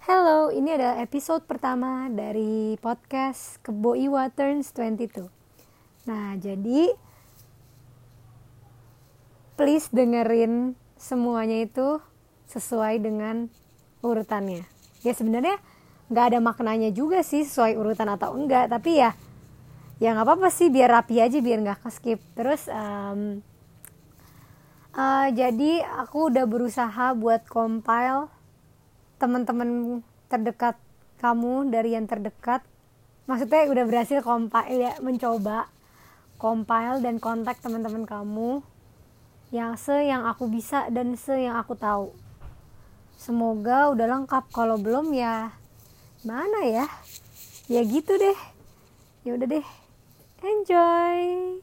Hello, ini adalah episode pertama dari podcast Kebo Iwa Turns 22. Nah, jadi please dengerin semuanya itu sesuai dengan urutannya. Ya sebenarnya nggak ada maknanya juga sih sesuai urutan atau enggak, tapi ya ya nggak apa-apa sih biar rapi aja biar nggak skip. Terus um, uh, jadi aku udah berusaha buat compile teman-teman terdekat kamu dari yang terdekat maksudnya udah berhasil compile ya mencoba compile dan kontak teman-teman kamu yang se yang aku bisa dan se yang aku tahu. Semoga udah lengkap. Kalau belum ya mana ya? Ya gitu deh. Ya udah deh. Enjoy